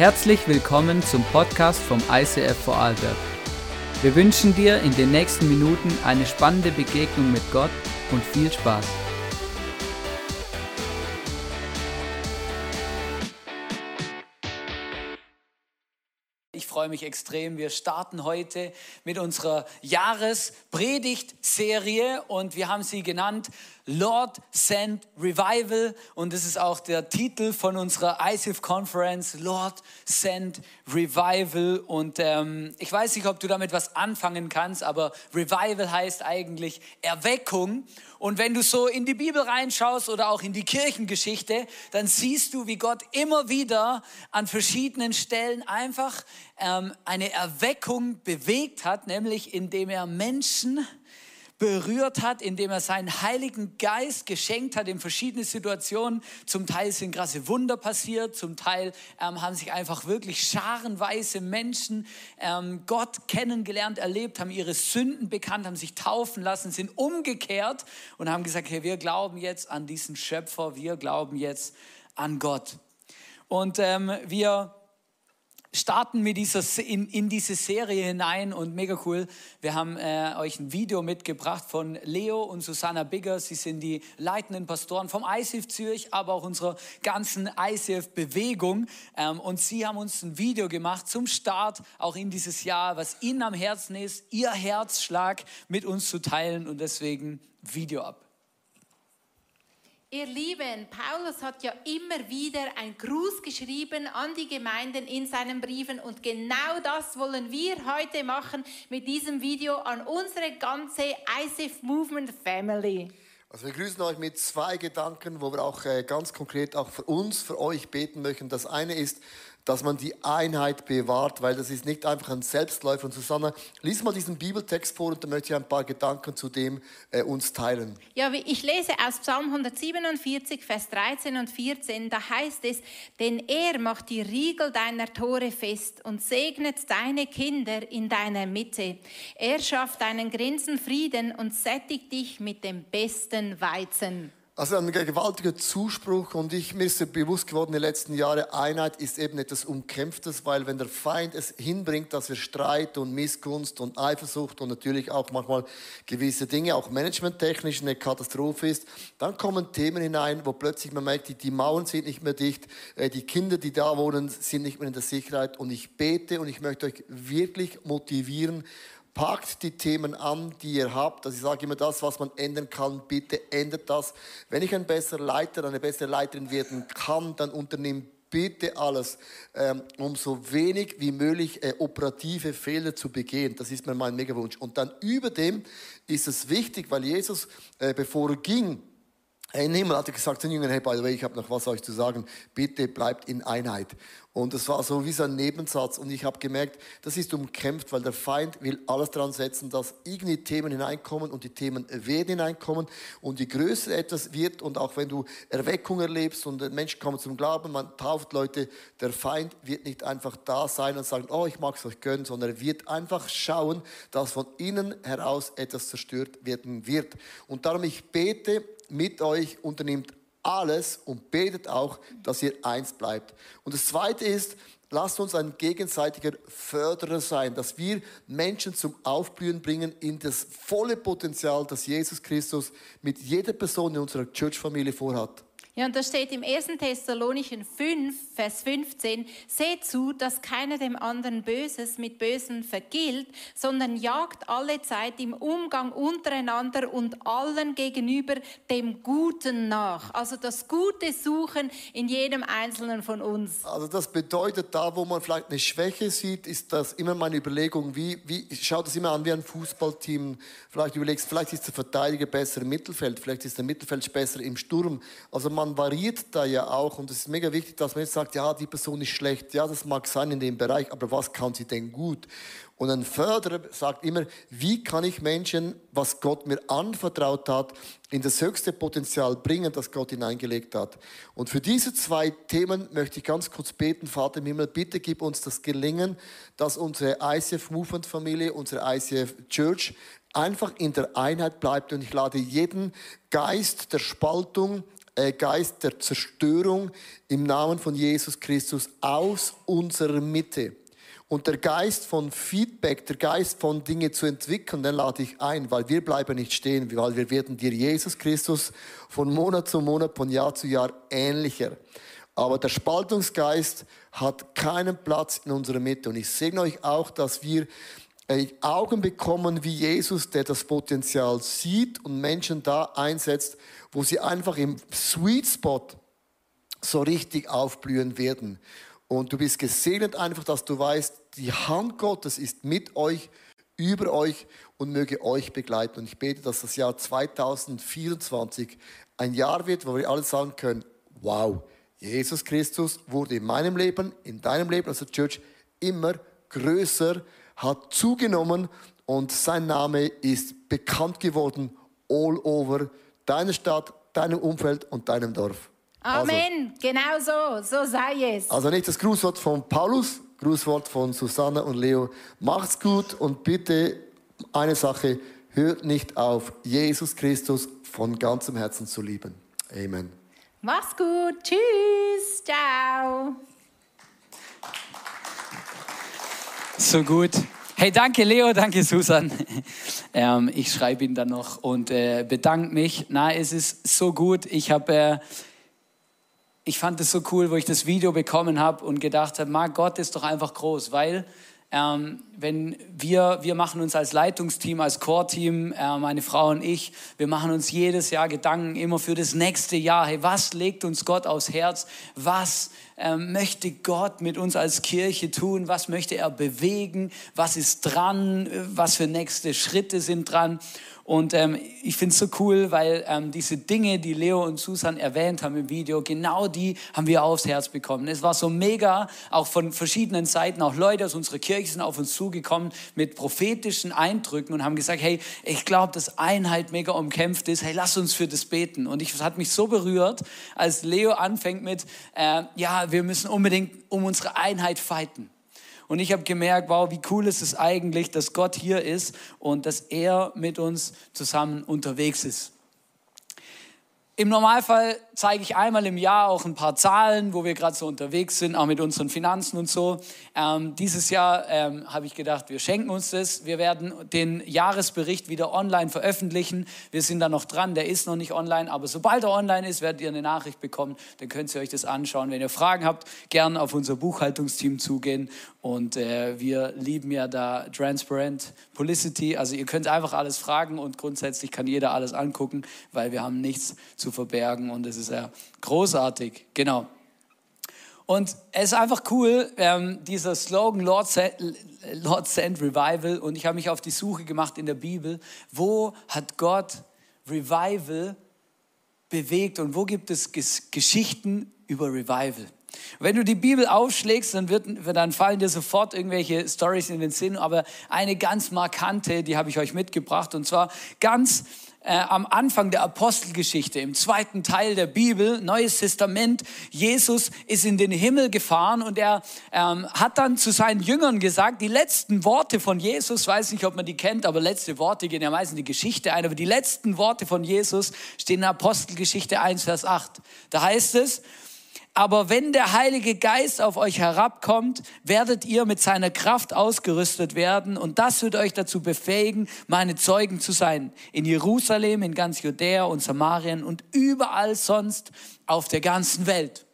Herzlich willkommen zum Podcast vom ICF Vorarlberg. Wir wünschen dir in den nächsten Minuten eine spannende Begegnung mit Gott und viel Spaß. Ich freue mich extrem. Wir starten heute mit unserer Jahrespredigtserie und wir haben sie genannt Lord Send Revival. Und das ist auch der Titel von unserer ICF Conference, Lord Send Revival. Und ähm, ich weiß nicht, ob du damit was anfangen kannst, aber Revival heißt eigentlich Erweckung. Und wenn du so in die Bibel reinschaust oder auch in die Kirchengeschichte, dann siehst du, wie Gott immer wieder an verschiedenen Stellen einfach ähm, eine Erweckung bewegt hat, nämlich indem er Menschen berührt hat, indem er seinen Heiligen Geist geschenkt hat in verschiedene Situationen. Zum Teil sind krasse Wunder passiert, zum Teil ähm, haben sich einfach wirklich scharenweise Menschen ähm, Gott kennengelernt, erlebt, haben ihre Sünden bekannt, haben sich taufen lassen, sind umgekehrt und haben gesagt, hey, wir glauben jetzt an diesen Schöpfer, wir glauben jetzt an Gott. Und ähm, wir starten mit dieser, in, in diese Serie hinein und mega cool. Wir haben äh, euch ein Video mitgebracht von Leo und Susanna Bigger. Sie sind die leitenden Pastoren vom ICF Zürich, aber auch unserer ganzen ICF-Bewegung. Ähm, und sie haben uns ein Video gemacht zum Start auch in dieses Jahr, was ihnen am Herzen ist, ihr Herzschlag mit uns zu teilen und deswegen Video ab. Ihr Lieben, Paulus hat ja immer wieder ein Gruß geschrieben an die Gemeinden in seinen Briefen und genau das wollen wir heute machen mit diesem Video an unsere ganze ISIF Movement Family. Also wir grüßen euch mit zwei Gedanken, wo wir auch äh, ganz konkret auch für uns, für euch beten möchten. Das eine ist, dass man die Einheit bewahrt, weil das ist nicht einfach ein Selbstläufer. Und Susanne, lies mal diesen Bibeltext vor und dann möchte ich ein paar Gedanken zu dem äh, uns teilen. Ja, ich lese aus Psalm 147, Vers 13 und 14, da heißt es, denn er macht die Riegel deiner Tore fest und segnet deine Kinder in deiner Mitte. Er schafft deinen Grenzen Frieden und sättigt dich mit dem besten Weizen. Also ein gewaltiger Zuspruch und ich, mir ist bewusst geworden in den letzten Jahren, Einheit ist eben etwas Umkämpftes, weil wenn der Feind es hinbringt, dass wir Streit und Missgunst und Eifersucht und natürlich auch manchmal gewisse Dinge, auch managementtechnisch eine Katastrophe ist, dann kommen Themen hinein, wo plötzlich man merkt, die, die Mauern sind nicht mehr dicht, äh, die Kinder, die da wohnen, sind nicht mehr in der Sicherheit. Und ich bete und ich möchte euch wirklich motivieren, Packt die Themen an, die ihr habt. Also ich sage immer das, was man ändern kann, bitte ändert das. Wenn ich ein besserer Leiter, eine bessere Leiterin werden kann, dann unternehmt bitte alles, ähm, um so wenig wie möglich äh, operative Fehler zu begehen. Das ist mir mein Megawunsch. Und dann über dem ist es wichtig, weil Jesus, äh, bevor er ging, in Himmel hat er gesagt zu den Jüngern, hey, by the way, ich habe noch was euch zu sagen, bitte bleibt in Einheit. Und es war so wie so ein Nebensatz und ich habe gemerkt, das ist umkämpft, weil der Feind will alles dran setzen, dass irgendwie Themen hineinkommen und die Themen werden hineinkommen und je größer etwas wird und auch wenn du Erweckung erlebst und Menschen kommen zum Glauben, man tauft Leute, der Feind wird nicht einfach da sein und sagen, oh, ich mag es euch gönnen, sondern er wird einfach schauen, dass von innen heraus etwas zerstört werden wird. Und darum ich bete, mit euch, unternimmt alles und betet auch, dass ihr eins bleibt. Und das Zweite ist, lasst uns ein gegenseitiger Förderer sein, dass wir Menschen zum Aufblühen bringen in das volle Potenzial, das Jesus Christus mit jeder Person in unserer Church-Familie vorhat. Ja, und da steht im 1. Thessalonischen 5, Vers 15, seht zu, dass keiner dem anderen Böses mit Bösen vergilt, sondern jagt alle Zeit im Umgang untereinander und allen gegenüber dem Guten nach. Also das Gute suchen in jedem Einzelnen von uns. Also das bedeutet, da wo man vielleicht eine Schwäche sieht, ist das immer meine Überlegung, wie, wie schaut das immer an wie ein Fußballteam. Vielleicht überlegst, vielleicht ist der Verteidiger besser im Mittelfeld, vielleicht ist der Mittelfeld besser im Sturm. Also man variiert da ja auch und es ist mega wichtig, dass man jetzt sagt, ja, die Person ist schlecht, ja, das mag sein in dem Bereich, aber was kann sie denn gut? Und ein Förderer sagt immer, wie kann ich Menschen, was Gott mir anvertraut hat, in das höchste Potenzial bringen, das Gott hineingelegt hat. Und für diese zwei Themen möchte ich ganz kurz beten, Vater im Himmel, bitte gib uns das Gelingen, dass unsere ICF Movement Familie, unsere ICF Church einfach in der Einheit bleibt. Und ich lade jeden Geist der Spaltung, Geist der Zerstörung im Namen von Jesus Christus aus unserer Mitte. Und der Geist von Feedback, der Geist von Dinge zu entwickeln, den lade ich ein, weil wir bleiben nicht stehen, weil wir werden dir Jesus Christus von Monat zu Monat, von Jahr zu Jahr ähnlicher. Aber der Spaltungsgeist hat keinen Platz in unserer Mitte. Und ich segne euch auch, dass wir äh, Augen bekommen wie Jesus, der das Potenzial sieht und Menschen da einsetzt, wo sie einfach im Sweet Spot so richtig aufblühen werden. Und du bist gesegnet einfach, dass du weißt, die Hand Gottes ist mit euch, über euch und möge euch begleiten. Und ich bete, dass das Jahr 2024 ein Jahr wird, wo wir alle sagen können, wow, Jesus Christus wurde in meinem Leben, in deinem Leben, also Church, immer größer, hat zugenommen und sein Name ist bekannt geworden all over deiner Stadt, deinem Umfeld und deinem Dorf. Amen, also, genau so, so sei es. Also nicht das Grußwort von Paulus, Grußwort von Susanne und Leo. Macht's gut und bitte eine Sache, hört nicht auf, Jesus Christus von ganzem Herzen zu lieben. Amen. Mach's gut, tschüss, ciao. So gut. Hey, danke Leo, danke Susan. Ähm, ich schreibe ihn dann noch und äh, bedanke mich. Na, es ist so gut. Ich habe äh, ich fand es so cool, wo ich das Video bekommen habe und gedacht habe, mag Gott ist doch einfach groß, weil ähm, wenn wir, wir machen uns als Leitungsteam, als Core-Team, äh, meine Frau und ich, wir machen uns jedes Jahr Gedanken immer für das nächste Jahr. Hey, was legt uns Gott aufs Herz? Was ähm, möchte Gott mit uns als Kirche tun? Was möchte er bewegen? Was ist dran? Was für nächste Schritte sind dran? Und ähm, ich finde es so cool, weil ähm, diese Dinge, die Leo und Susan erwähnt haben im Video, genau die haben wir aufs Herz bekommen. Es war so mega, auch von verschiedenen Seiten, auch Leute aus unserer Kirche sind auf uns zugekommen mit prophetischen Eindrücken und haben gesagt, hey, ich glaube, dass Einheit mega umkämpft ist, hey, lass uns für das beten. Und ich, das hat mich so berührt, als Leo anfängt mit, äh, ja, wir müssen unbedingt um unsere Einheit fighten. Und ich habe gemerkt, wow, wie cool ist es eigentlich, dass Gott hier ist und dass er mit uns zusammen unterwegs ist. Im Normalfall zeige ich einmal im Jahr auch ein paar Zahlen, wo wir gerade so unterwegs sind, auch mit unseren Finanzen und so. Ähm, dieses Jahr ähm, habe ich gedacht, wir schenken uns das. Wir werden den Jahresbericht wieder online veröffentlichen. Wir sind da noch dran, der ist noch nicht online, aber sobald er online ist, werdet ihr eine Nachricht bekommen. Dann könnt ihr euch das anschauen. Wenn ihr Fragen habt, gerne auf unser Buchhaltungsteam zugehen. Und äh, wir lieben ja da Transparent Publicity. Also ihr könnt einfach alles fragen und grundsätzlich kann jeder alles angucken, weil wir haben nichts zu verbergen und es ist ja großartig, genau. Und es ist einfach cool, ähm, dieser Slogan Lord Send, Lord Send Revival und ich habe mich auf die Suche gemacht in der Bibel, wo hat Gott Revival bewegt und wo gibt es Geschichten über Revival? Wenn du die Bibel aufschlägst, dann, wird, dann fallen dir sofort irgendwelche Stories in den Sinn, aber eine ganz markante, die habe ich euch mitgebracht und zwar ganz äh, am Anfang der Apostelgeschichte, im zweiten Teil der Bibel, Neues Testament. Jesus ist in den Himmel gefahren und er ähm, hat dann zu seinen Jüngern gesagt, die letzten Worte von Jesus, weiß nicht, ob man die kennt, aber letzte Worte gehen ja meistens in die Geschichte ein, aber die letzten Worte von Jesus stehen in Apostelgeschichte 1, Vers 8. Da heißt es, aber wenn der Heilige Geist auf euch herabkommt, werdet ihr mit seiner Kraft ausgerüstet werden und das wird euch dazu befähigen, meine Zeugen zu sein. In Jerusalem, in ganz Judäa und Samarien und überall sonst auf der ganzen Welt.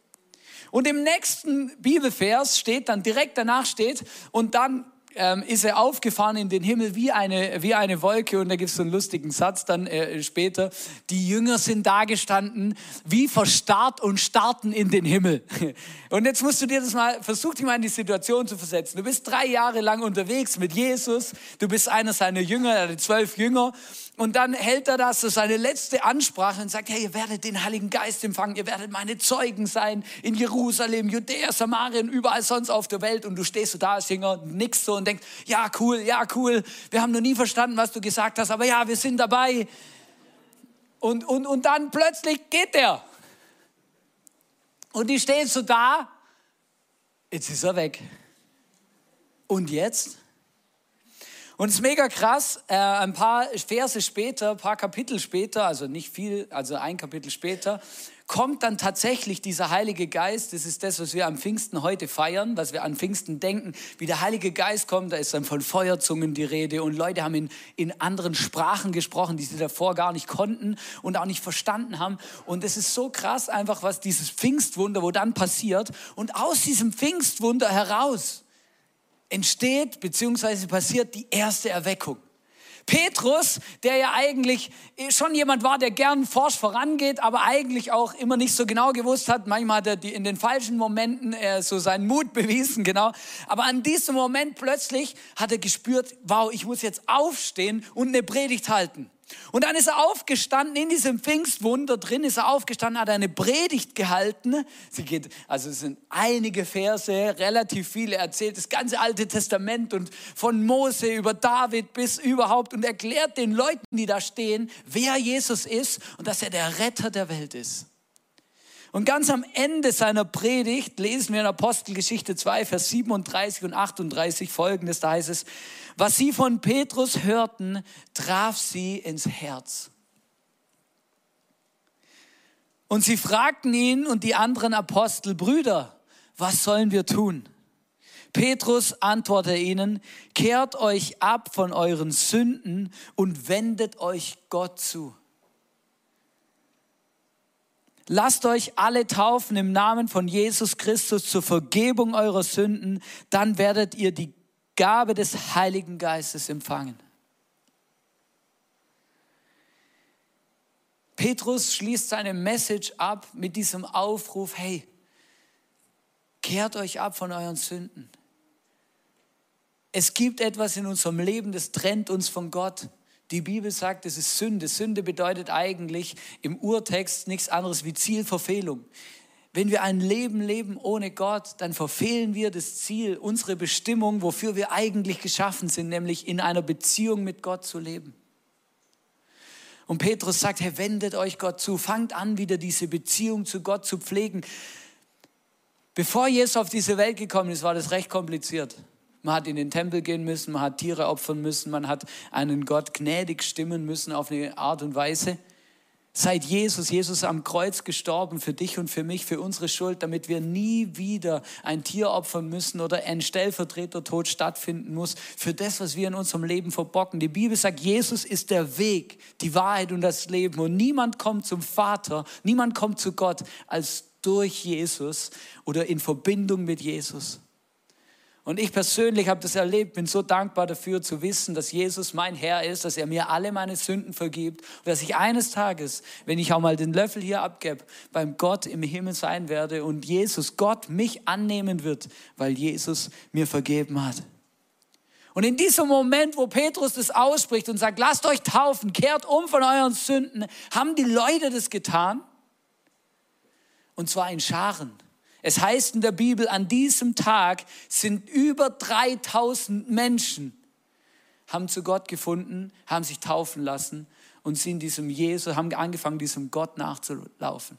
Und im nächsten Bibelvers steht dann direkt danach steht und dann ähm, ist er aufgefahren in den Himmel wie eine, wie eine Wolke. Und da gibt es so einen lustigen Satz dann äh, später. Die Jünger sind da gestanden, wie verstarrt und starten in den Himmel. Und jetzt musst du dir das mal, versuch dich mal in die Situation zu versetzen. Du bist drei Jahre lang unterwegs mit Jesus. Du bist einer seiner Jünger, er hatte zwölf Jünger. Und dann hält er das, das seine letzte Ansprache und sagt, hey, ihr werdet den Heiligen Geist empfangen, ihr werdet meine Zeugen sein in Jerusalem, Judäa, Samarien, überall sonst auf der Welt. Und du stehst so da als Jünger, nix so und denkst, ja, cool, ja, cool. Wir haben noch nie verstanden, was du gesagt hast, aber ja, wir sind dabei. Und, und, und dann plötzlich geht er. Und die stehen so da, jetzt ist er weg. Und jetzt? Und es ist mega krass, äh, ein paar Verse später, ein paar Kapitel später, also nicht viel, also ein Kapitel später, kommt dann tatsächlich dieser Heilige Geist. Das ist das, was wir am Pfingsten heute feiern, was wir an Pfingsten denken. Wie der Heilige Geist kommt, da ist dann von Feuerzungen die Rede und Leute haben in, in anderen Sprachen gesprochen, die sie davor gar nicht konnten und auch nicht verstanden haben. Und es ist so krass einfach, was dieses Pfingstwunder, wo dann passiert. Und aus diesem Pfingstwunder heraus entsteht bzw. passiert die erste Erweckung. Petrus, der ja eigentlich schon jemand war, der gern forsch vorangeht, aber eigentlich auch immer nicht so genau gewusst hat. Manchmal hat er die in den falschen Momenten äh, so seinen Mut bewiesen, genau. Aber an diesem Moment plötzlich hat er gespürt, wow, ich muss jetzt aufstehen und eine Predigt halten. Und dann ist er aufgestanden, in diesem Pfingstwunder drin ist er aufgestanden, hat eine Predigt gehalten. Sie geht, also es sind einige Verse, relativ viele erzählt, das ganze Alte Testament und von Mose über David bis überhaupt und erklärt den Leuten, die da stehen, wer Jesus ist und dass er der Retter der Welt ist. Und ganz am Ende seiner Predigt lesen wir in Apostelgeschichte 2, Vers 37 und 38 folgendes, da heißt es, was sie von Petrus hörten, traf sie ins Herz. Und sie fragten ihn und die anderen Apostel, Brüder, was sollen wir tun? Petrus antwortete ihnen, kehrt euch ab von euren Sünden und wendet euch Gott zu. Lasst euch alle taufen im Namen von Jesus Christus zur Vergebung eurer Sünden, dann werdet ihr die Gabe des Heiligen Geistes empfangen. Petrus schließt seine Message ab mit diesem Aufruf, hey, kehrt euch ab von euren Sünden. Es gibt etwas in unserem Leben, das trennt uns von Gott. Die Bibel sagt, es ist Sünde. Sünde bedeutet eigentlich im Urtext nichts anderes wie Zielverfehlung. Wenn wir ein Leben leben ohne Gott, dann verfehlen wir das Ziel, unsere Bestimmung, wofür wir eigentlich geschaffen sind, nämlich in einer Beziehung mit Gott zu leben. Und Petrus sagt, Herr, wendet euch Gott zu, fangt an, wieder diese Beziehung zu Gott zu pflegen. Bevor Jesus auf diese Welt gekommen ist, war das recht kompliziert. Man hat in den Tempel gehen müssen, man hat Tiere opfern müssen, man hat einen Gott gnädig stimmen müssen auf eine Art und Weise. Seit Jesus, Jesus am Kreuz gestorben für dich und für mich, für unsere Schuld, damit wir nie wieder ein Tier opfern müssen oder ein Stellvertretertod stattfinden muss für das, was wir in unserem Leben verbocken. Die Bibel sagt, Jesus ist der Weg, die Wahrheit und das Leben. Und niemand kommt zum Vater, niemand kommt zu Gott als durch Jesus oder in Verbindung mit Jesus. Und ich persönlich habe das erlebt, bin so dankbar dafür zu wissen, dass Jesus mein Herr ist, dass er mir alle meine Sünden vergibt und dass ich eines Tages, wenn ich auch mal den Löffel hier abgebe, beim Gott im Himmel sein werde und Jesus, Gott mich annehmen wird, weil Jesus mir vergeben hat. Und in diesem Moment, wo Petrus das ausspricht und sagt, lasst euch taufen, kehrt um von euren Sünden, haben die Leute das getan. Und zwar in Scharen. Es heißt in der Bibel, an diesem Tag sind über 3000 Menschen, haben zu Gott gefunden, haben sich taufen lassen und sind diesem Jesus, haben angefangen, diesem Gott nachzulaufen.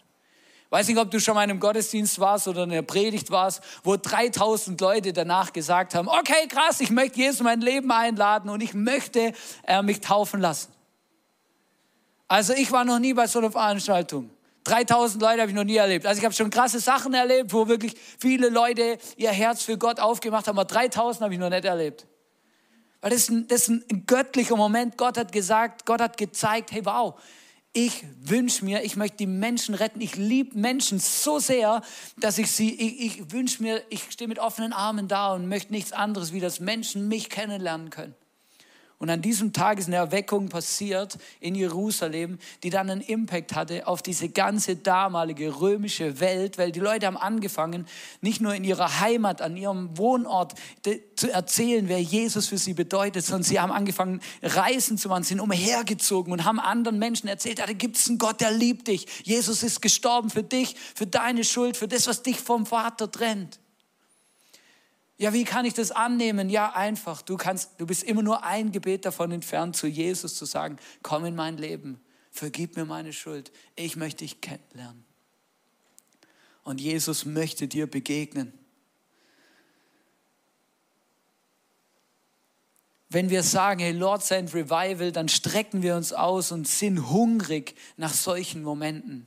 Weiß nicht, ob du schon mal in einem Gottesdienst warst oder in einer Predigt warst, wo 3000 Leute danach gesagt haben, okay, krass, ich möchte Jesus in mein Leben einladen und ich möchte äh, mich taufen lassen. Also ich war noch nie bei so einer Veranstaltung. 3000 Leute habe ich noch nie erlebt. Also ich habe schon krasse Sachen erlebt, wo wirklich viele Leute ihr Herz für Gott aufgemacht haben, aber 3000 habe ich noch nicht erlebt. Weil das ist, ein, das ist ein göttlicher Moment. Gott hat gesagt, Gott hat gezeigt, hey wow, ich wünsche mir, ich möchte die Menschen retten. Ich liebe Menschen so sehr, dass ich sie, ich, ich wünsche mir, ich stehe mit offenen Armen da und möchte nichts anderes, wie dass Menschen mich kennenlernen können. Und an diesem Tag ist eine Erweckung passiert in Jerusalem, die dann einen Impact hatte auf diese ganze damalige römische Welt, weil die Leute haben angefangen, nicht nur in ihrer Heimat, an ihrem Wohnort zu erzählen, wer Jesus für sie bedeutet, sondern sie haben angefangen, Reisen zu machen, sind umhergezogen und haben anderen Menschen erzählt, da gibt es einen Gott, der liebt dich. Jesus ist gestorben für dich, für deine Schuld, für das, was dich vom Vater trennt. Ja, wie kann ich das annehmen? Ja, einfach. Du kannst, du bist immer nur ein Gebet davon entfernt, zu Jesus zu sagen, komm in mein Leben, vergib mir meine Schuld. Ich möchte dich kennenlernen. Und Jesus möchte dir begegnen. wenn wir sagen, hey, Lord send Revival, dann strecken wir uns aus und sind hungrig nach solchen Momenten.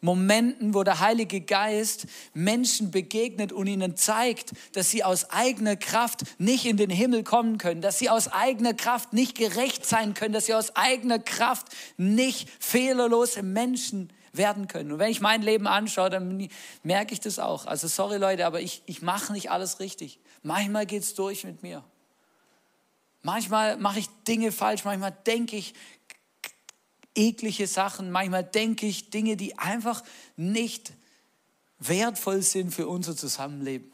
Momenten, wo der Heilige Geist Menschen begegnet und ihnen zeigt, dass sie aus eigener Kraft nicht in den Himmel kommen können, dass sie aus eigener Kraft nicht gerecht sein können, dass sie aus eigener Kraft nicht fehlerlose Menschen werden können. Und wenn ich mein Leben anschaue, dann merke ich das auch. Also sorry Leute, aber ich, ich mache nicht alles richtig. Manchmal geht es durch mit mir. Manchmal mache ich Dinge falsch, manchmal denke ich eklige Sachen, manchmal denke ich Dinge, die einfach nicht wertvoll sind für unser Zusammenleben.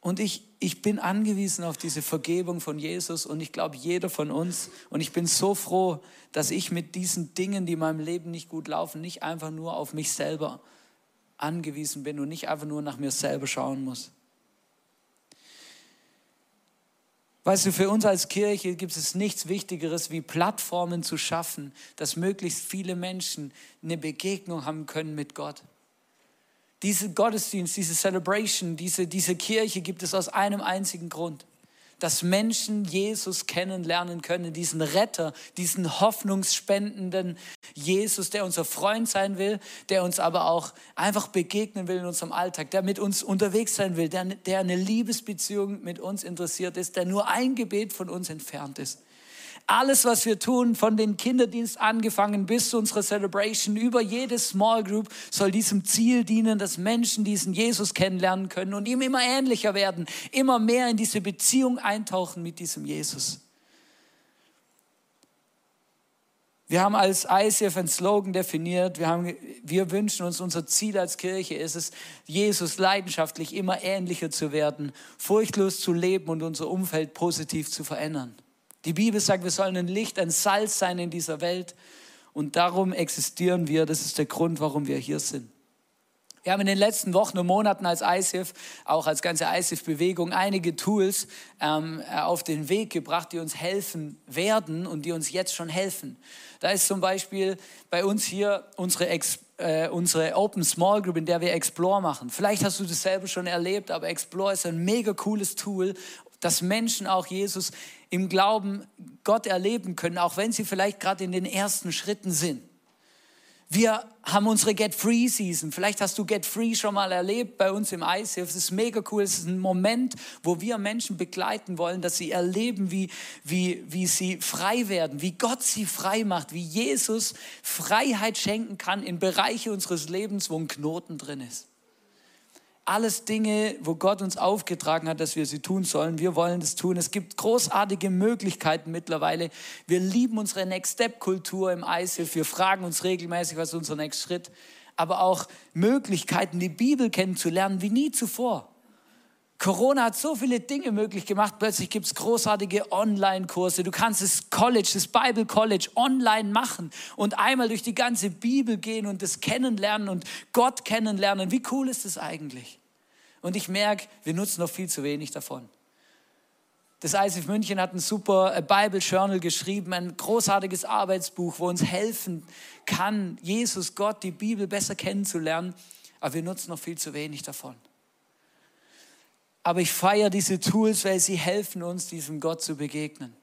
Und ich, ich bin angewiesen auf diese Vergebung von Jesus und ich glaube, jeder von uns. Und ich bin so froh, dass ich mit diesen Dingen, die in meinem Leben nicht gut laufen, nicht einfach nur auf mich selber angewiesen bin und nicht einfach nur nach mir selber schauen muss. Weißt du, für uns als Kirche gibt es nichts Wichtigeres, wie Plattformen zu schaffen, dass möglichst viele Menschen eine Begegnung haben können mit Gott. Diese Gottesdienst, diese Celebration, diese, diese Kirche gibt es aus einem einzigen Grund dass Menschen Jesus kennenlernen können, diesen Retter, diesen hoffnungsspendenden Jesus, der unser Freund sein will, der uns aber auch einfach begegnen will in unserem Alltag, der mit uns unterwegs sein will, der, der eine Liebesbeziehung mit uns interessiert ist, der nur ein Gebet von uns entfernt ist. Alles, was wir tun, von den Kinderdienst angefangen bis zu unserer Celebration, über jede Small Group, soll diesem Ziel dienen, dass Menschen diesen Jesus kennenlernen können und ihm immer ähnlicher werden, immer mehr in diese Beziehung eintauchen mit diesem Jesus. Wir haben als ICF einen Slogan definiert. Wir, haben, wir wünschen uns, unser Ziel als Kirche ist es, Jesus leidenschaftlich immer ähnlicher zu werden, furchtlos zu leben und unser Umfeld positiv zu verändern. Die Bibel sagt, wir sollen ein Licht, ein Salz sein in dieser Welt. Und darum existieren wir. Das ist der Grund, warum wir hier sind. Wir haben in den letzten Wochen und Monaten als ICF, auch als ganze ICF-Bewegung, einige Tools ähm, äh, auf den Weg gebracht, die uns helfen werden und die uns jetzt schon helfen. Da ist zum Beispiel bei uns hier unsere, äh, unsere Open Small Group, in der wir Explore machen. Vielleicht hast du das selber schon erlebt, aber Explore ist ein mega cooles Tool, dass Menschen auch Jesus im Glauben Gott erleben können, auch wenn sie vielleicht gerade in den ersten Schritten sind. Wir haben unsere Get Free Season. Vielleicht hast du Get Free schon mal erlebt bei uns im ICF. Es ist mega cool. Es ist ein Moment, wo wir Menschen begleiten wollen, dass sie erleben, wie, wie, wie sie frei werden, wie Gott sie frei macht, wie Jesus Freiheit schenken kann in Bereiche unseres Lebens, wo ein Knoten drin ist alles Dinge, wo Gott uns aufgetragen hat, dass wir sie tun sollen. Wir wollen das tun. Es gibt großartige Möglichkeiten mittlerweile. Wir lieben unsere Next Step Kultur im ISIF. Wir fragen uns regelmäßig, was ist unser Next Schritt. Aber auch Möglichkeiten, die Bibel kennenzulernen, wie nie zuvor. Corona hat so viele Dinge möglich gemacht. Plötzlich gibt es großartige Online-Kurse. Du kannst das College, das Bible College online machen und einmal durch die ganze Bibel gehen und das kennenlernen und Gott kennenlernen. Wie cool ist das eigentlich? Und ich merke, wir nutzen noch viel zu wenig davon. Das ISF München hat ein super äh, Bible Journal geschrieben, ein großartiges Arbeitsbuch, wo uns helfen kann, Jesus, Gott, die Bibel besser kennenzulernen. Aber wir nutzen noch viel zu wenig davon. Aber ich feiere diese Tools, weil sie helfen uns, diesem Gott zu begegnen.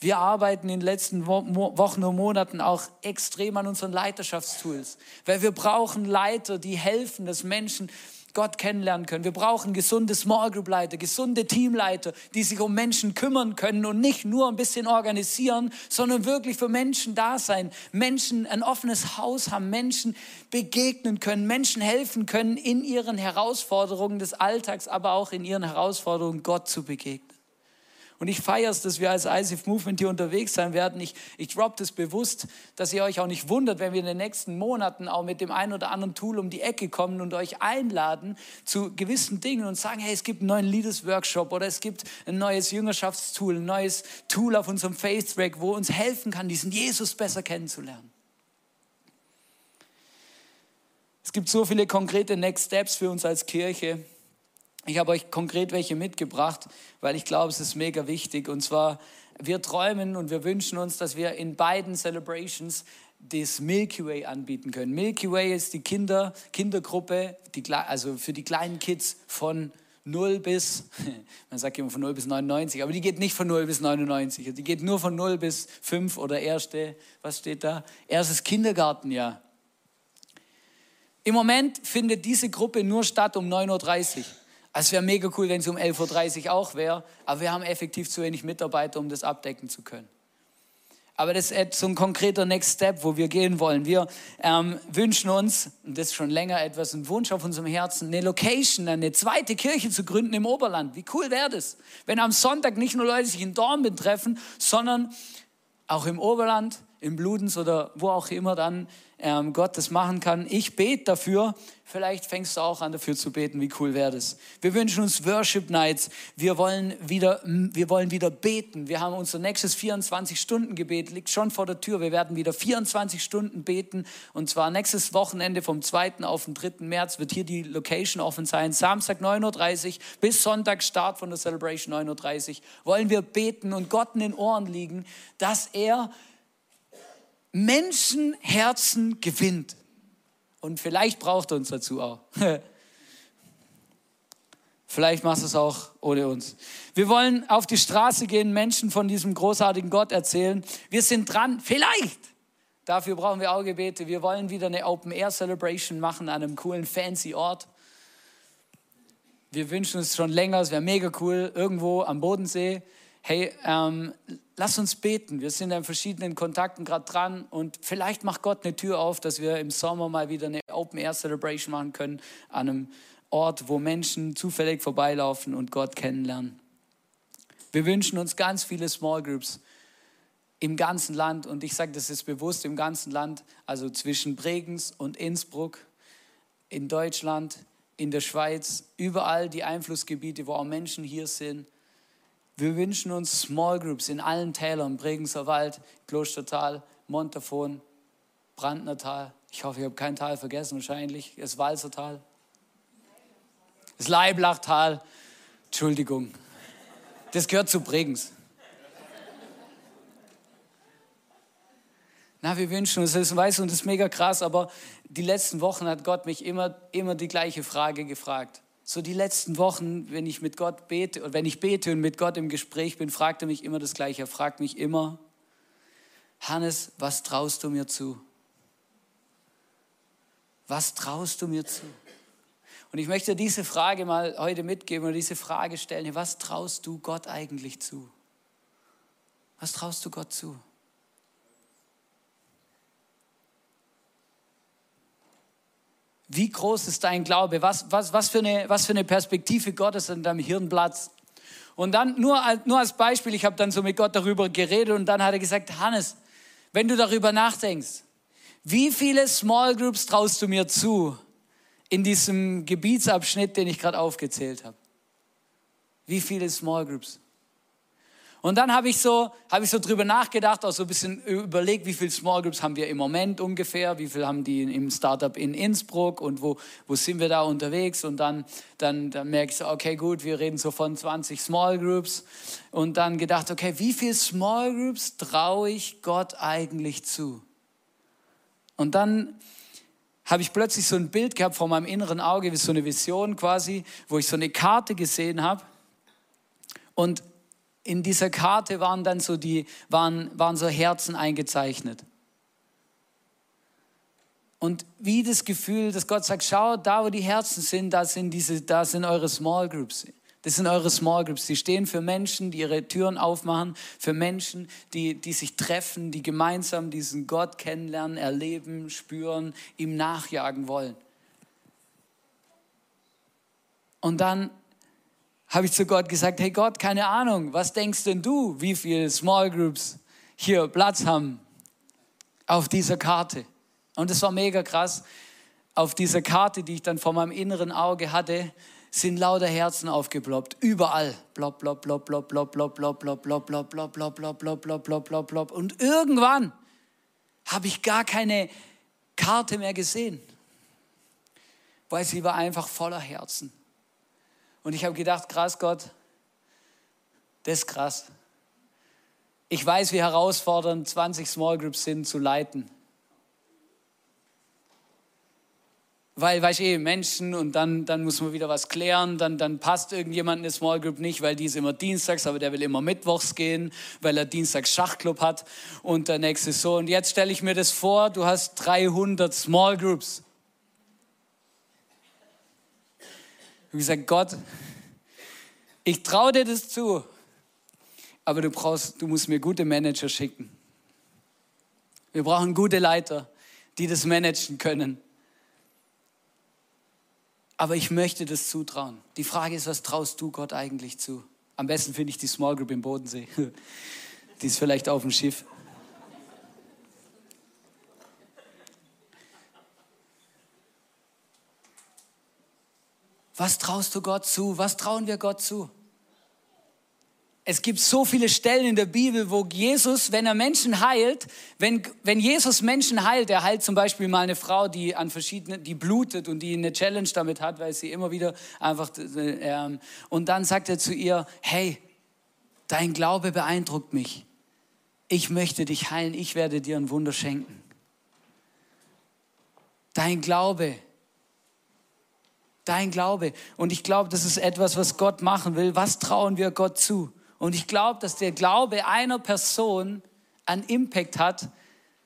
Wir arbeiten in den letzten Wochen und Monaten auch extrem an unseren Leiterschaftstools, weil wir brauchen Leiter, die helfen, dass Menschen Gott kennenlernen können. Wir brauchen gesunde Small Group Leiter, gesunde Teamleiter, die sich um Menschen kümmern können und nicht nur ein bisschen organisieren, sondern wirklich für Menschen da sein. Menschen ein offenes Haus haben, Menschen begegnen können, Menschen helfen können in ihren Herausforderungen des Alltags, aber auch in ihren Herausforderungen Gott zu begegnen. Und ich feiere es, dass wir als ISIF Movement hier unterwegs sein werden. Ich, ich drop das bewusst, dass ihr euch auch nicht wundert, wenn wir in den nächsten Monaten auch mit dem einen oder anderen Tool um die Ecke kommen und euch einladen zu gewissen Dingen und sagen, hey, es gibt einen neuen Leaders Workshop oder es gibt ein neues Jüngerschaftstool, ein neues Tool auf unserem Faith Track, wo uns helfen kann, diesen Jesus besser kennenzulernen. Es gibt so viele konkrete Next Steps für uns als Kirche. Ich habe euch konkret welche mitgebracht, weil ich glaube, es ist mega wichtig. Und zwar, wir träumen und wir wünschen uns, dass wir in beiden Celebrations das Milky Way anbieten können. Milky Way ist die Kinder, Kindergruppe, die, also für die kleinen Kids von 0 bis, man sagt immer von 0 bis 99, aber die geht nicht von 0 bis 99. Die geht nur von 0 bis 5 oder erste, was steht da? Erstes Kindergartenjahr. Im Moment findet diese Gruppe nur statt um 9.30 Uhr. Also es wäre mega cool, wenn es um 11.30 Uhr auch wäre, aber wir haben effektiv zu wenig Mitarbeiter, um das abdecken zu können. Aber das ist so ein konkreter Next Step, wo wir gehen wollen. Wir ähm, wünschen uns, und das ist schon länger etwas, ein Wunsch auf unserem Herzen, eine Location, eine zweite Kirche zu gründen im Oberland. Wie cool wäre das, wenn am Sonntag nicht nur Leute sich in Dornbirn treffen, sondern auch im Oberland, im Bludens oder wo auch immer dann ähm, Gott das machen kann. Ich bete dafür. Vielleicht fängst du auch an dafür zu beten. Wie cool wäre das? Wir wünschen uns Worship Nights. Wir wollen wieder, wir wollen wieder beten. Wir haben unser nächstes 24-Stunden-Gebet, liegt schon vor der Tür. Wir werden wieder 24 Stunden beten. Und zwar nächstes Wochenende vom 2. auf den 3. März wird hier die Location offen sein. Samstag 9.30 Uhr bis Sonntag Start von der Celebration 9.30 Uhr. Wollen wir beten und Gott in den Ohren liegen, dass er Menschenherzen gewinnt. Und vielleicht braucht er uns dazu auch. Vielleicht machst du es auch ohne uns. Wir wollen auf die Straße gehen, Menschen von diesem großartigen Gott erzählen. Wir sind dran, vielleicht. Dafür brauchen wir auch Gebete. Wir wollen wieder eine Open-Air-Celebration machen an einem coolen, fancy Ort. Wir wünschen uns schon länger, es wäre mega cool, irgendwo am Bodensee. Hey, ähm, lass uns beten. Wir sind an verschiedenen Kontakten gerade dran und vielleicht macht Gott eine Tür auf, dass wir im Sommer mal wieder eine Open Air Celebration machen können an einem Ort, wo Menschen zufällig vorbeilaufen und Gott kennenlernen. Wir wünschen uns ganz viele Small Groups im ganzen Land und ich sage das ist bewusst im ganzen Land, also zwischen Bregenz und Innsbruck, in Deutschland, in der Schweiz, überall die Einflussgebiete, wo auch Menschen hier sind wir wünschen uns Small Groups in allen Tälern, Bregenzer Wald, Klostertal, Montafon, Brandnertal. Ich hoffe, ich habe kein Tal vergessen, wahrscheinlich. Das Walsertal. Das Leiblachtal. Entschuldigung. Das gehört zu Bregenz. Na, wir wünschen uns das, weißt und das ist mega krass, aber die letzten Wochen hat Gott mich immer, immer die gleiche Frage gefragt so die letzten Wochen, wenn ich mit Gott bete und wenn ich bete und mit Gott im Gespräch bin, fragt er mich immer das Gleiche. Er fragt mich immer, Hannes, was traust du mir zu? Was traust du mir zu? Und ich möchte diese Frage mal heute mitgeben oder diese Frage stellen. Was traust du Gott eigentlich zu? Was traust du Gott zu? Wie groß ist dein Glaube? Was, was, was, für, eine, was für eine Perspektive Gottes in deinem Hirn platzt? Und dann nur, nur als Beispiel, ich habe dann so mit Gott darüber geredet und dann hat er gesagt, Hannes, wenn du darüber nachdenkst, wie viele Small Groups traust du mir zu in diesem Gebietsabschnitt, den ich gerade aufgezählt habe? Wie viele Small Groups? Und dann habe ich so, habe ich so drüber nachgedacht, auch so ein bisschen überlegt, wie viele Small Groups haben wir im Moment ungefähr, wie viel haben die im Startup in Innsbruck und wo, wo sind wir da unterwegs? Und dann, dann, dann merke ich so, okay, gut, wir reden so von 20 Small Groups. Und dann gedacht, okay, wie viele Small Groups traue ich Gott eigentlich zu? Und dann habe ich plötzlich so ein Bild gehabt vor meinem inneren Auge, wie so eine Vision quasi, wo ich so eine Karte gesehen habe. Und in dieser Karte waren dann so die, waren, waren so Herzen eingezeichnet. Und wie das Gefühl, dass Gott sagt, schau, da wo die Herzen sind, da sind, diese, da sind eure Small Groups. Das sind eure Small Groups. Die stehen für Menschen, die ihre Türen aufmachen, für Menschen, die, die sich treffen, die gemeinsam diesen Gott kennenlernen, erleben, spüren, ihm nachjagen wollen. Und dann habe ich zu Gott gesagt, hey Gott, keine Ahnung, was denkst denn du, wie viele Small Groups hier Platz haben auf dieser Karte? Und es war mega krass. Auf dieser Karte, die ich dann vor meinem inneren Auge hatte, sind lauter Herzen aufgeploppt. Überall. Plop, plop, plop, plop, plop, plop, plop, plop, plop, plop, plop, plop, plop, plop, plop, plop, plop, plop. Und irgendwann habe ich gar keine Karte mehr gesehen, weil sie war einfach voller Herzen. Und ich habe gedacht, krass Gott, das ist krass. Ich weiß, wie herausfordernd 20 Small Groups sind zu leiten. weil, weißt du, eh, Menschen und dann, dann muss man wieder was klären, dann, dann passt irgendjemand in eine Small Group nicht, weil die ist immer dienstags, aber der will immer mittwochs gehen, weil er dienstags Schachclub hat und der nächste so. Und jetzt stelle ich mir das vor, du hast 300 Small Groups. Ich habe gesagt, Gott, ich traue dir das zu, aber du, brauchst, du musst mir gute Manager schicken. Wir brauchen gute Leiter, die das managen können. Aber ich möchte das zutrauen. Die Frage ist, was traust du Gott eigentlich zu? Am besten finde ich die Small Group im Bodensee. Die ist vielleicht auf dem Schiff. Was traust du Gott zu? Was trauen wir Gott zu? Es gibt so viele Stellen in der Bibel, wo Jesus, wenn er Menschen heilt, wenn, wenn Jesus Menschen heilt, er heilt zum Beispiel mal eine Frau, die an verschiedenen, die blutet und die eine Challenge damit hat, weil sie immer wieder einfach, äh, und dann sagt er zu ihr, hey, dein Glaube beeindruckt mich. Ich möchte dich heilen, ich werde dir ein Wunder schenken. Dein Glaube, dein Glaube. Und ich glaube, das ist etwas, was Gott machen will. Was trauen wir Gott zu? Und ich glaube, dass der Glaube einer Person einen Impact hat,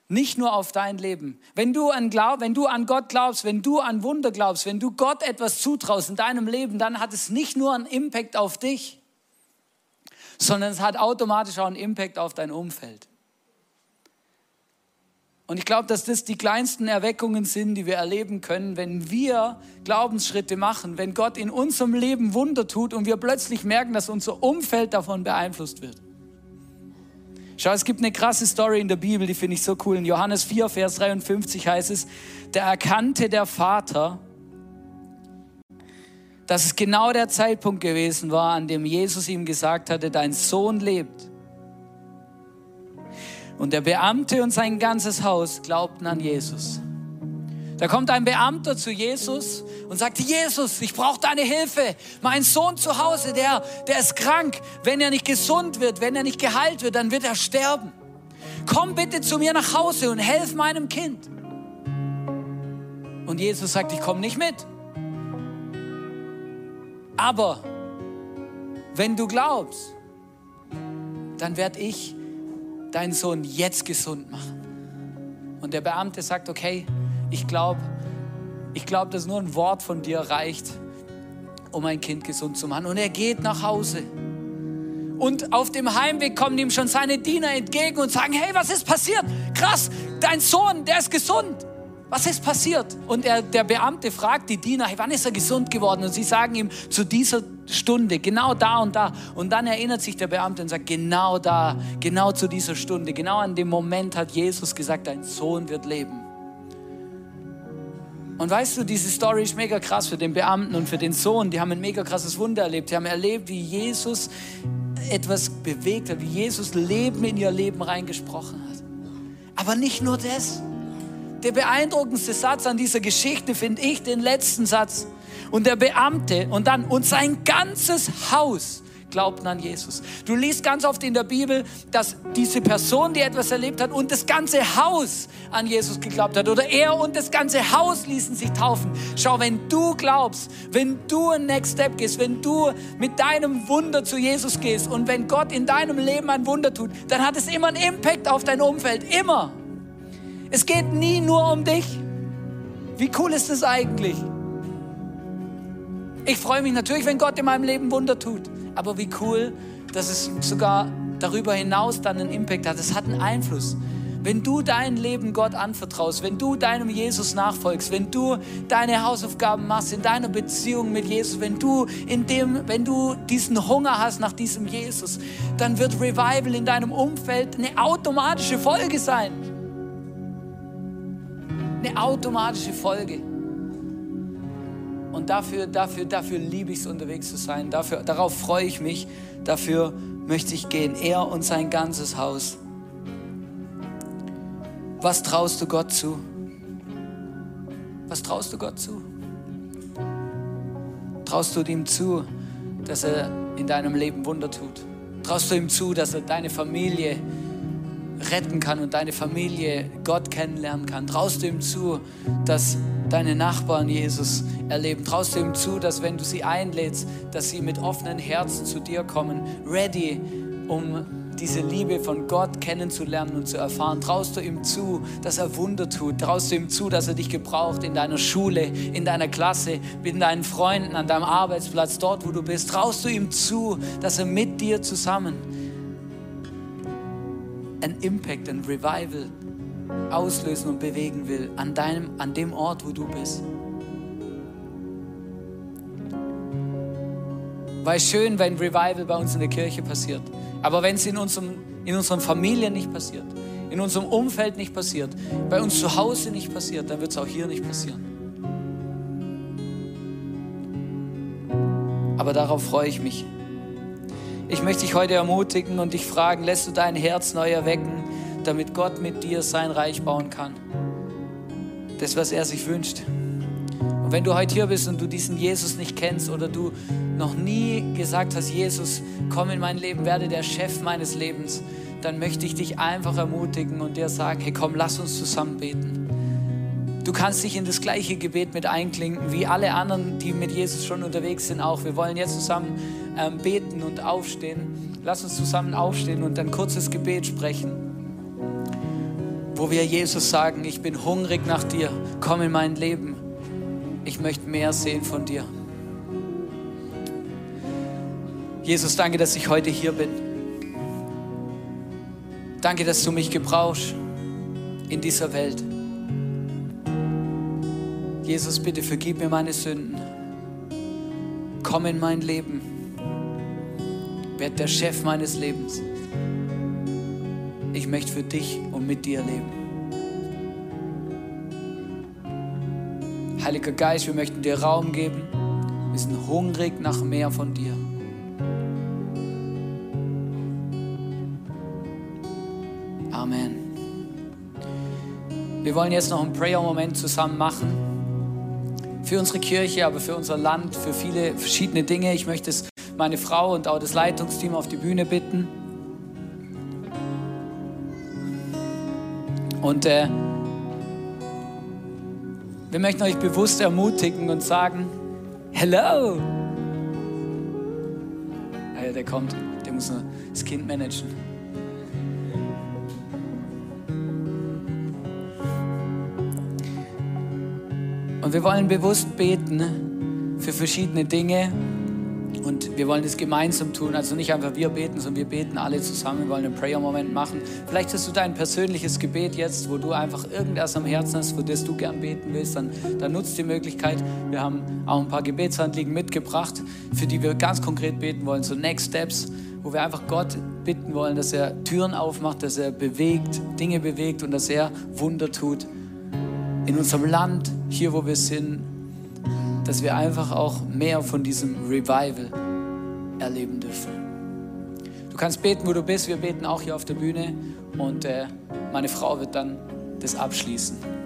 nicht nur auf dein Leben. Wenn du, an Glaub, wenn du an Gott glaubst, wenn du an Wunder glaubst, wenn du Gott etwas zutraust in deinem Leben, dann hat es nicht nur einen Impact auf dich, sondern es hat automatisch auch einen Impact auf dein Umfeld. Und ich glaube, dass das die kleinsten Erweckungen sind, die wir erleben können, wenn wir Glaubensschritte machen, wenn Gott in unserem Leben Wunder tut und wir plötzlich merken, dass unser Umfeld davon beeinflusst wird. Schau, es gibt eine krasse Story in der Bibel, die finde ich so cool. In Johannes 4, Vers 53 heißt es, da erkannte der Vater, dass es genau der Zeitpunkt gewesen war, an dem Jesus ihm gesagt hatte, dein Sohn lebt. Und der Beamte und sein ganzes Haus glaubten an Jesus. Da kommt ein Beamter zu Jesus und sagt, Jesus, ich brauche deine Hilfe. Mein Sohn zu Hause, der, der ist krank. Wenn er nicht gesund wird, wenn er nicht geheilt wird, dann wird er sterben. Komm bitte zu mir nach Hause und helf meinem Kind. Und Jesus sagt, ich komme nicht mit. Aber wenn du glaubst, dann werde ich deinen Sohn jetzt gesund machen. Und der Beamte sagt, okay, ich glaube, ich glaube, dass nur ein Wort von dir reicht, um ein Kind gesund zu machen. Und er geht nach Hause. Und auf dem Heimweg kommen ihm schon seine Diener entgegen und sagen, hey, was ist passiert? Krass, dein Sohn, der ist gesund. Was ist passiert? Und er, der Beamte fragt die Diener, hey, wann ist er gesund geworden? Und sie sagen ihm, zu dieser Stunde, genau da und da. Und dann erinnert sich der Beamte und sagt, genau da, genau zu dieser Stunde, genau an dem Moment hat Jesus gesagt, dein Sohn wird leben. Und weißt du, diese Story ist mega krass für den Beamten und für den Sohn. Die haben ein mega krasses Wunder erlebt. Die haben erlebt, wie Jesus etwas bewegt hat, wie Jesus Leben in ihr Leben reingesprochen hat. Aber nicht nur das. Der beeindruckendste Satz an dieser Geschichte finde ich den letzten Satz. Und der Beamte und dann und sein ganzes Haus glaubten an Jesus. Du liest ganz oft in der Bibel, dass diese Person, die etwas erlebt hat und das ganze Haus an Jesus geglaubt hat oder er und das ganze Haus ließen sich taufen. Schau, wenn du glaubst, wenn du ein Next Step gehst, wenn du mit deinem Wunder zu Jesus gehst und wenn Gott in deinem Leben ein Wunder tut, dann hat es immer einen Impact auf dein Umfeld, immer. Es geht nie nur um dich. Wie cool ist das eigentlich? Ich freue mich natürlich, wenn Gott in meinem Leben Wunder tut. Aber wie cool, dass es sogar darüber hinaus dann einen Impact hat. Es hat einen Einfluss. Wenn du dein Leben Gott anvertraust, wenn du deinem Jesus nachfolgst, wenn du deine Hausaufgaben machst in deiner Beziehung mit Jesus, wenn du in dem, wenn du diesen Hunger hast nach diesem Jesus, dann wird Revival in deinem Umfeld eine automatische Folge sein eine automatische Folge. Und dafür, dafür, dafür liebe ich es, unterwegs zu sein. Dafür, darauf freue ich mich. Dafür möchte ich gehen. Er und sein ganzes Haus. Was traust du Gott zu? Was traust du Gott zu? Traust du ihm zu, dass er in deinem Leben Wunder tut? Traust du ihm zu, dass er deine Familie retten kann und deine Familie Gott kennenlernen kann? Traust du ihm zu, dass deine Nachbarn Jesus erleben? Traust du ihm zu, dass wenn du sie einlädst, dass sie mit offenen Herzen zu dir kommen, ready, um diese Liebe von Gott kennenzulernen und zu erfahren? Traust du ihm zu, dass er Wunder tut? Traust du ihm zu, dass er dich gebraucht in deiner Schule, in deiner Klasse, mit deinen Freunden, an deinem Arbeitsplatz, dort, wo du bist? Traust du ihm zu, dass er mit dir zusammen ein Impact, ein Revival auslösen und bewegen will an, deinem, an dem Ort, wo du bist? Weil schön, wenn Revival bei uns in der Kirche passiert. Aber wenn es in, unserem, in unseren Familien nicht passiert, in unserem Umfeld nicht passiert, bei uns zu Hause nicht passiert, dann wird es auch hier nicht passieren. Aber darauf freue ich mich. Ich möchte dich heute ermutigen und dich fragen, lässt du dein Herz neu erwecken, damit Gott mit dir sein Reich bauen kann? Das, was er sich wünscht. Und wenn du heute hier bist und du diesen Jesus nicht kennst oder du noch nie gesagt hast, Jesus, komm in mein Leben, werde der Chef meines Lebens, dann möchte ich dich einfach ermutigen und dir sagen, hey komm, lass uns zusammen beten. Du kannst dich in das gleiche Gebet mit einklinken, wie alle anderen, die mit Jesus schon unterwegs sind auch. Wir wollen jetzt zusammen ähm, beten und aufstehen. Lass uns zusammen aufstehen und ein kurzes Gebet sprechen, wo wir Jesus sagen, ich bin hungrig nach dir, komm in mein Leben. Ich möchte mehr sehen von dir. Jesus, danke, dass ich heute hier bin. Danke, dass du mich gebrauchst in dieser Welt. Jesus, bitte vergib mir meine Sünden. Komm in mein Leben. Werd der Chef meines Lebens. Ich möchte für dich und mit dir leben. Heiliger Geist, wir möchten dir Raum geben. Wir sind hungrig nach mehr von dir. Amen. Wir wollen jetzt noch einen Prayer-Moment zusammen machen. Für unsere Kirche, aber für unser Land, für viele verschiedene Dinge. Ich möchte meine Frau und auch das Leitungsteam auf die Bühne bitten. Und äh, wir möchten euch bewusst ermutigen und sagen, hello. Ah ja, der kommt, der muss nur das Kind managen. Und wir wollen bewusst beten für verschiedene Dinge. Und wir wollen das gemeinsam tun. Also nicht einfach wir beten, sondern wir beten alle zusammen. Wir wollen einen Prayer-Moment machen. Vielleicht hast du dein persönliches Gebet jetzt, wo du einfach irgendwas am Herzen hast, für das du gern beten willst. Dann, dann nutzt die Möglichkeit. Wir haben auch ein paar Gebetshandliegen mitgebracht, für die wir ganz konkret beten wollen. So Next Steps, wo wir einfach Gott bitten wollen, dass er Türen aufmacht, dass er bewegt, Dinge bewegt und dass er Wunder tut in unserem Land, hier wo wir sind, dass wir einfach auch mehr von diesem Revival erleben dürfen. Du kannst beten, wo du bist. Wir beten auch hier auf der Bühne und äh, meine Frau wird dann das abschließen.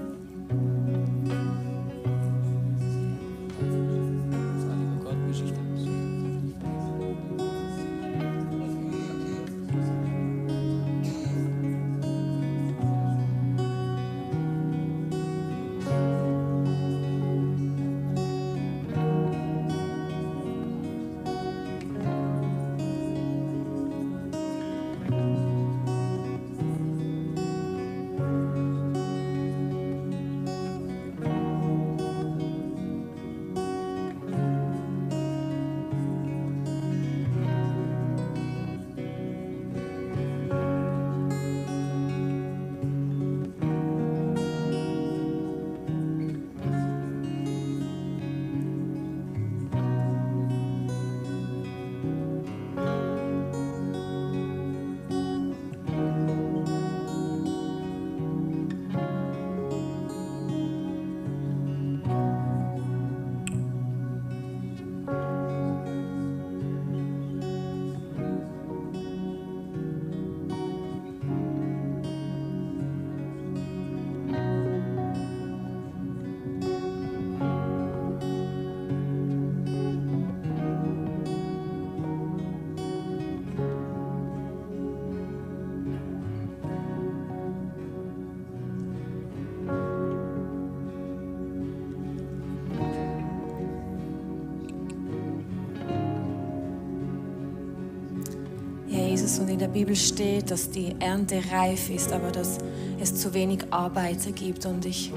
Und in der Bibel steht, dass die Ernte reif ist, aber dass es zu wenig Arbeiter gibt. Und ich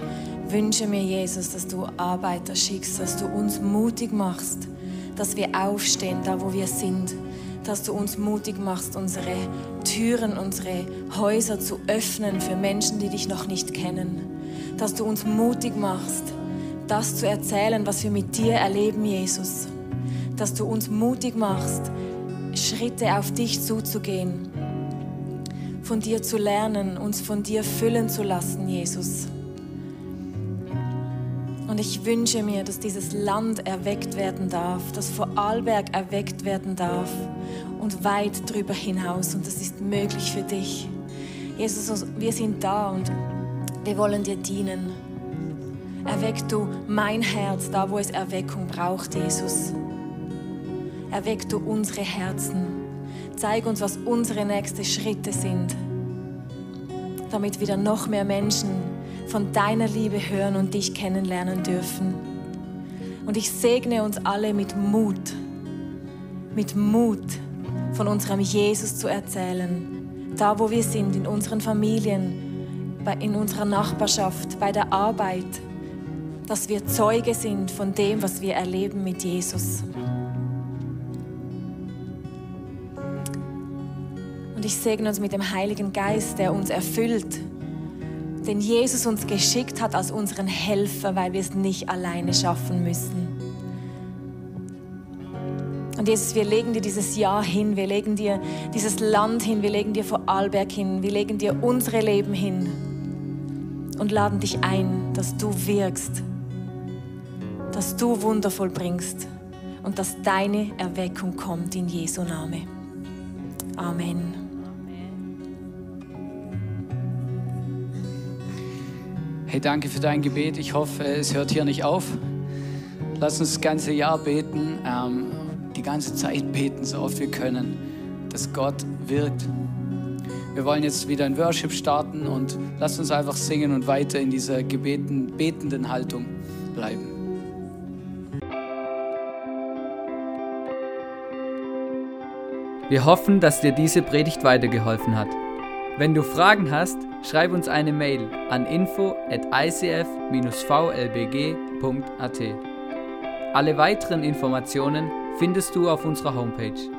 wünsche mir, Jesus, dass du Arbeiter schickst, dass du uns mutig machst, dass wir aufstehen, da wo wir sind, dass du uns mutig machst, unsere Türen, unsere Häuser zu öffnen für Menschen, die dich noch nicht kennen, dass du uns mutig machst, das zu erzählen, was wir mit dir erleben, Jesus, dass du uns mutig machst, Schritte auf dich zuzugehen, von dir zu lernen, uns von dir füllen zu lassen, Jesus. Und ich wünsche mir, dass dieses Land erweckt werden darf, dass Vorarlberg erweckt werden darf und weit darüber hinaus. Und das ist möglich für dich. Jesus, wir sind da und wir wollen dir dienen. Erweck du mein Herz da, wo es Erweckung braucht, Jesus. Erweck du unsere Herzen. Zeig uns, was unsere nächsten Schritte sind, damit wieder noch mehr Menschen von deiner Liebe hören und dich kennenlernen dürfen. Und ich segne uns alle mit Mut, mit Mut von unserem Jesus zu erzählen. Da, wo wir sind, in unseren Familien, in unserer Nachbarschaft, bei der Arbeit, dass wir Zeuge sind von dem, was wir erleben mit Jesus. Und ich segne uns mit dem Heiligen Geist, der uns erfüllt den Jesus uns geschickt hat als unseren Helfer, weil wir es nicht alleine schaffen müssen. Und Jesus, wir legen dir dieses Jahr hin, wir legen dir dieses Land hin, wir legen dir Vorarlberg hin, wir legen dir unsere Leben hin und laden dich ein, dass du wirkst, dass du wundervoll bringst und dass deine Erweckung kommt in Jesu Name. Amen. Hey, danke für dein Gebet. Ich hoffe, es hört hier nicht auf. Lass uns das ganze Jahr beten, ähm, die ganze Zeit beten, so oft wir können, dass Gott wirkt. Wir wollen jetzt wieder in Worship starten und lass uns einfach singen und weiter in dieser gebeten, betenden Haltung bleiben. Wir hoffen, dass dir diese Predigt weitergeholfen hat. Wenn du Fragen hast, schreib uns eine Mail an info at icf-vlbg.at. Alle weiteren Informationen findest du auf unserer Homepage.